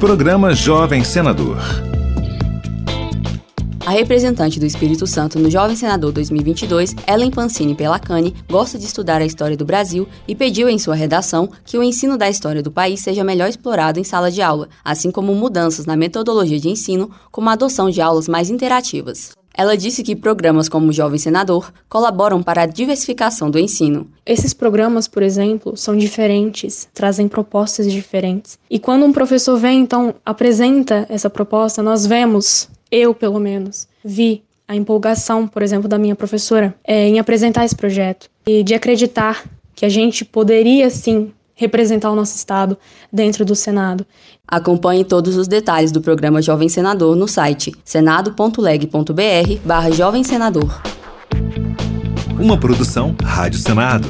Programa Jovem Senador. A representante do Espírito Santo no Jovem Senador 2022, Ellen Pancini Pelacani, gosta de estudar a história do Brasil e pediu em sua redação que o ensino da história do país seja melhor explorado em sala de aula, assim como mudanças na metodologia de ensino, como a adoção de aulas mais interativas. Ela disse que programas como o Jovem Senador colaboram para a diversificação do ensino. Esses programas, por exemplo, são diferentes, trazem propostas diferentes. E quando um professor vem, então, apresenta essa proposta, nós vemos, eu pelo menos, vi a empolgação, por exemplo, da minha professora é, em apresentar esse projeto e de acreditar que a gente poderia sim representar o nosso Estado dentro do Senado. Acompanhe todos os detalhes do programa Jovem Senador no site senado.leg.br barra Jovem Senador. Uma produção Rádio Senado.